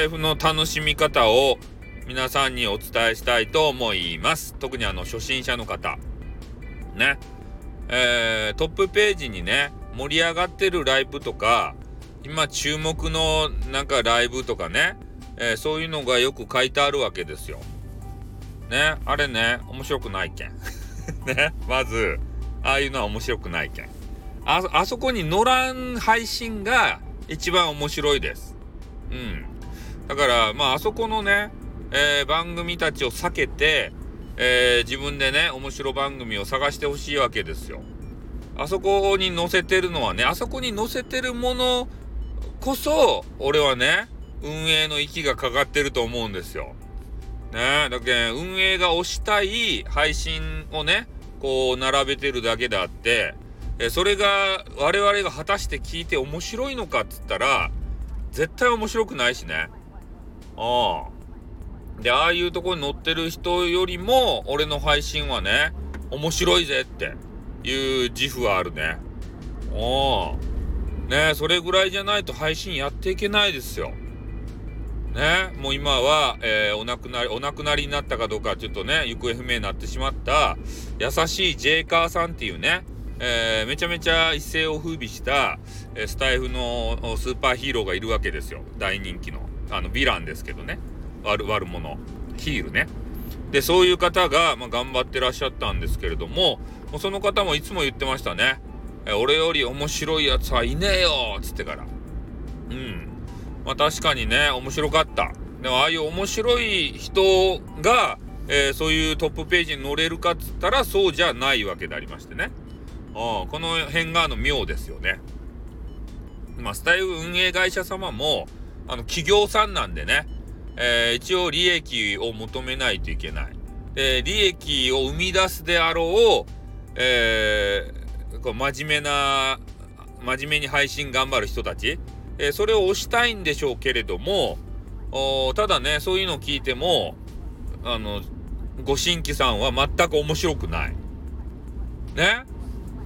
タイフの楽しみ方を皆さんにお伝えしたいと思います。特にあの初心者の方。ね。えー、トップページにね、盛り上がってるライブとか、今注目のなんかライブとかね、えー、そういうのがよく書いてあるわけですよ。ね、あれね、面白くないけん。ね、まず、ああいうのは面白くないけん。あ、あそこに乗らん配信が一番面白いです。うん。だから、まあ、あそこのね、えー、番組たちを避けて、えー、自分でね、面白番組を探してほしいわけですよ。あそこに載せてるのはね、あそこに載せてるものこそ、俺はね、運営の息がかかってると思うんですよ。ねだけ運営が推したい配信をね、こう並べてるだけであって、えそれが我々が果たして聞いて面白いのかっつったら、絶対面白くないしね。ああ。で、ああいうとこに載ってる人よりも、俺の配信はね、面白いぜっていう自負はあるね。ああ。ねそれぐらいじゃないと配信やっていけないですよ。ね、もう今は、えー、お亡くなり、お亡くなりになったかどうかちょっとね、行方不明になってしまった、優しいジェイカーさんっていうね、えー、めちゃめちゃ一世を風靡した、えー、スタイフのスーパーヒーローがいるわけですよ。大人気の。あの、ヴィランですけどね。悪、悪者。ヒールね。で、そういう方が、まあ、頑張ってらっしゃったんですけれども、もうその方もいつも言ってましたね。え俺より面白いやつはいねえよっつってから。うん。まあ確かにね、面白かった。でもああいう面白い人が、えー、そういうトップページに載れるかっつったらそうじゃないわけでありましてね。あこの辺があの妙ですよね。まあ、スタイル運営会社様も、あの、企業さんなんでね、えー、一応利益を求めないといけない。で、利益を生み出すであろう、えー、こう真面目な、真面目に配信頑張る人たち、えー、それを押したいんでしょうけれども、ただね、そういうのを聞いても、あの、ご新規さんは全く面白くない。ね？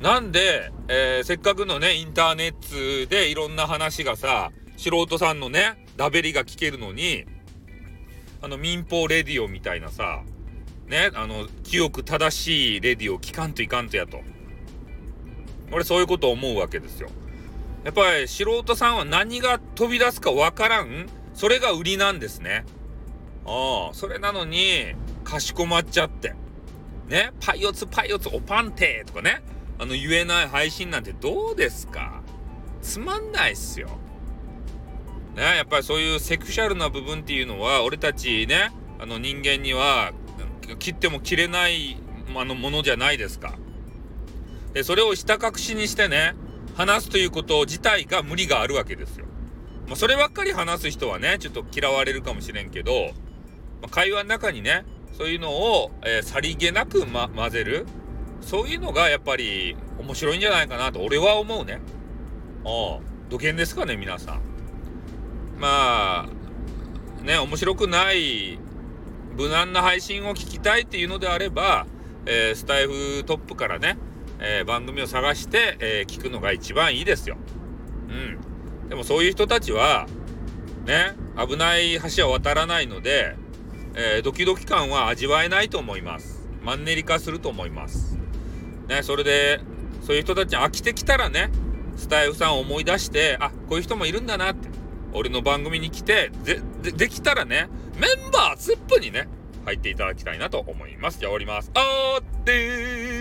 なんで、えー、せっかくのね、インターネットでいろんな話がさ、素人さんのね、ダベリが聞けるのに、あの、民放レディオみたいなさ、ね、あの、清く正しいレディオ聞かんといかんとやと。俺そういうこと思うわけですよ。やっぱり素人さんは何が飛び出すかわからんそれが売りなんですね。ああ、それなのに、かしこまっちゃって。ね、パイオツパイオツおパンテとかね、あの言えない配信なんてどうですか？つまんないっすよ。ね、やっぱりそういうセクシャルな部分っていうのは、俺たちね、あの人間には切っても切れないあのものじゃないですか。で、それを下隠しにしてね、話すということ自体が無理があるわけですよ。まあ、そればっかり話す人はね、ちょっと嫌われるかもしれんけど、まあ、会話の中にね、そういうのを、えー、さりげなく、ま、混ぜる。そういうのがやっぱり面白いんじゃないかなと俺は思うね。ああ、土建ですかね、皆さん。まあ、ね、面白くない無難な配信を聞きたいっていうのであれば、えー、スタイフトップからね、えー、番組を探して、えー、聞くのが一番いいですよ。うん。でもそういう人たちは、ね、危ない橋は渡らないので、え、ドキドキ感は味わえないと思います。マンネリ化すると思います。ね、それで、そういう人たちに飽きてきたらね、スタイフさんを思い出して、あ、こういう人もいるんだなって、俺の番組に来て、で、でできたらね、メンバーズップにね、入っていただきたいなと思います。じゃあ終わります。あーってー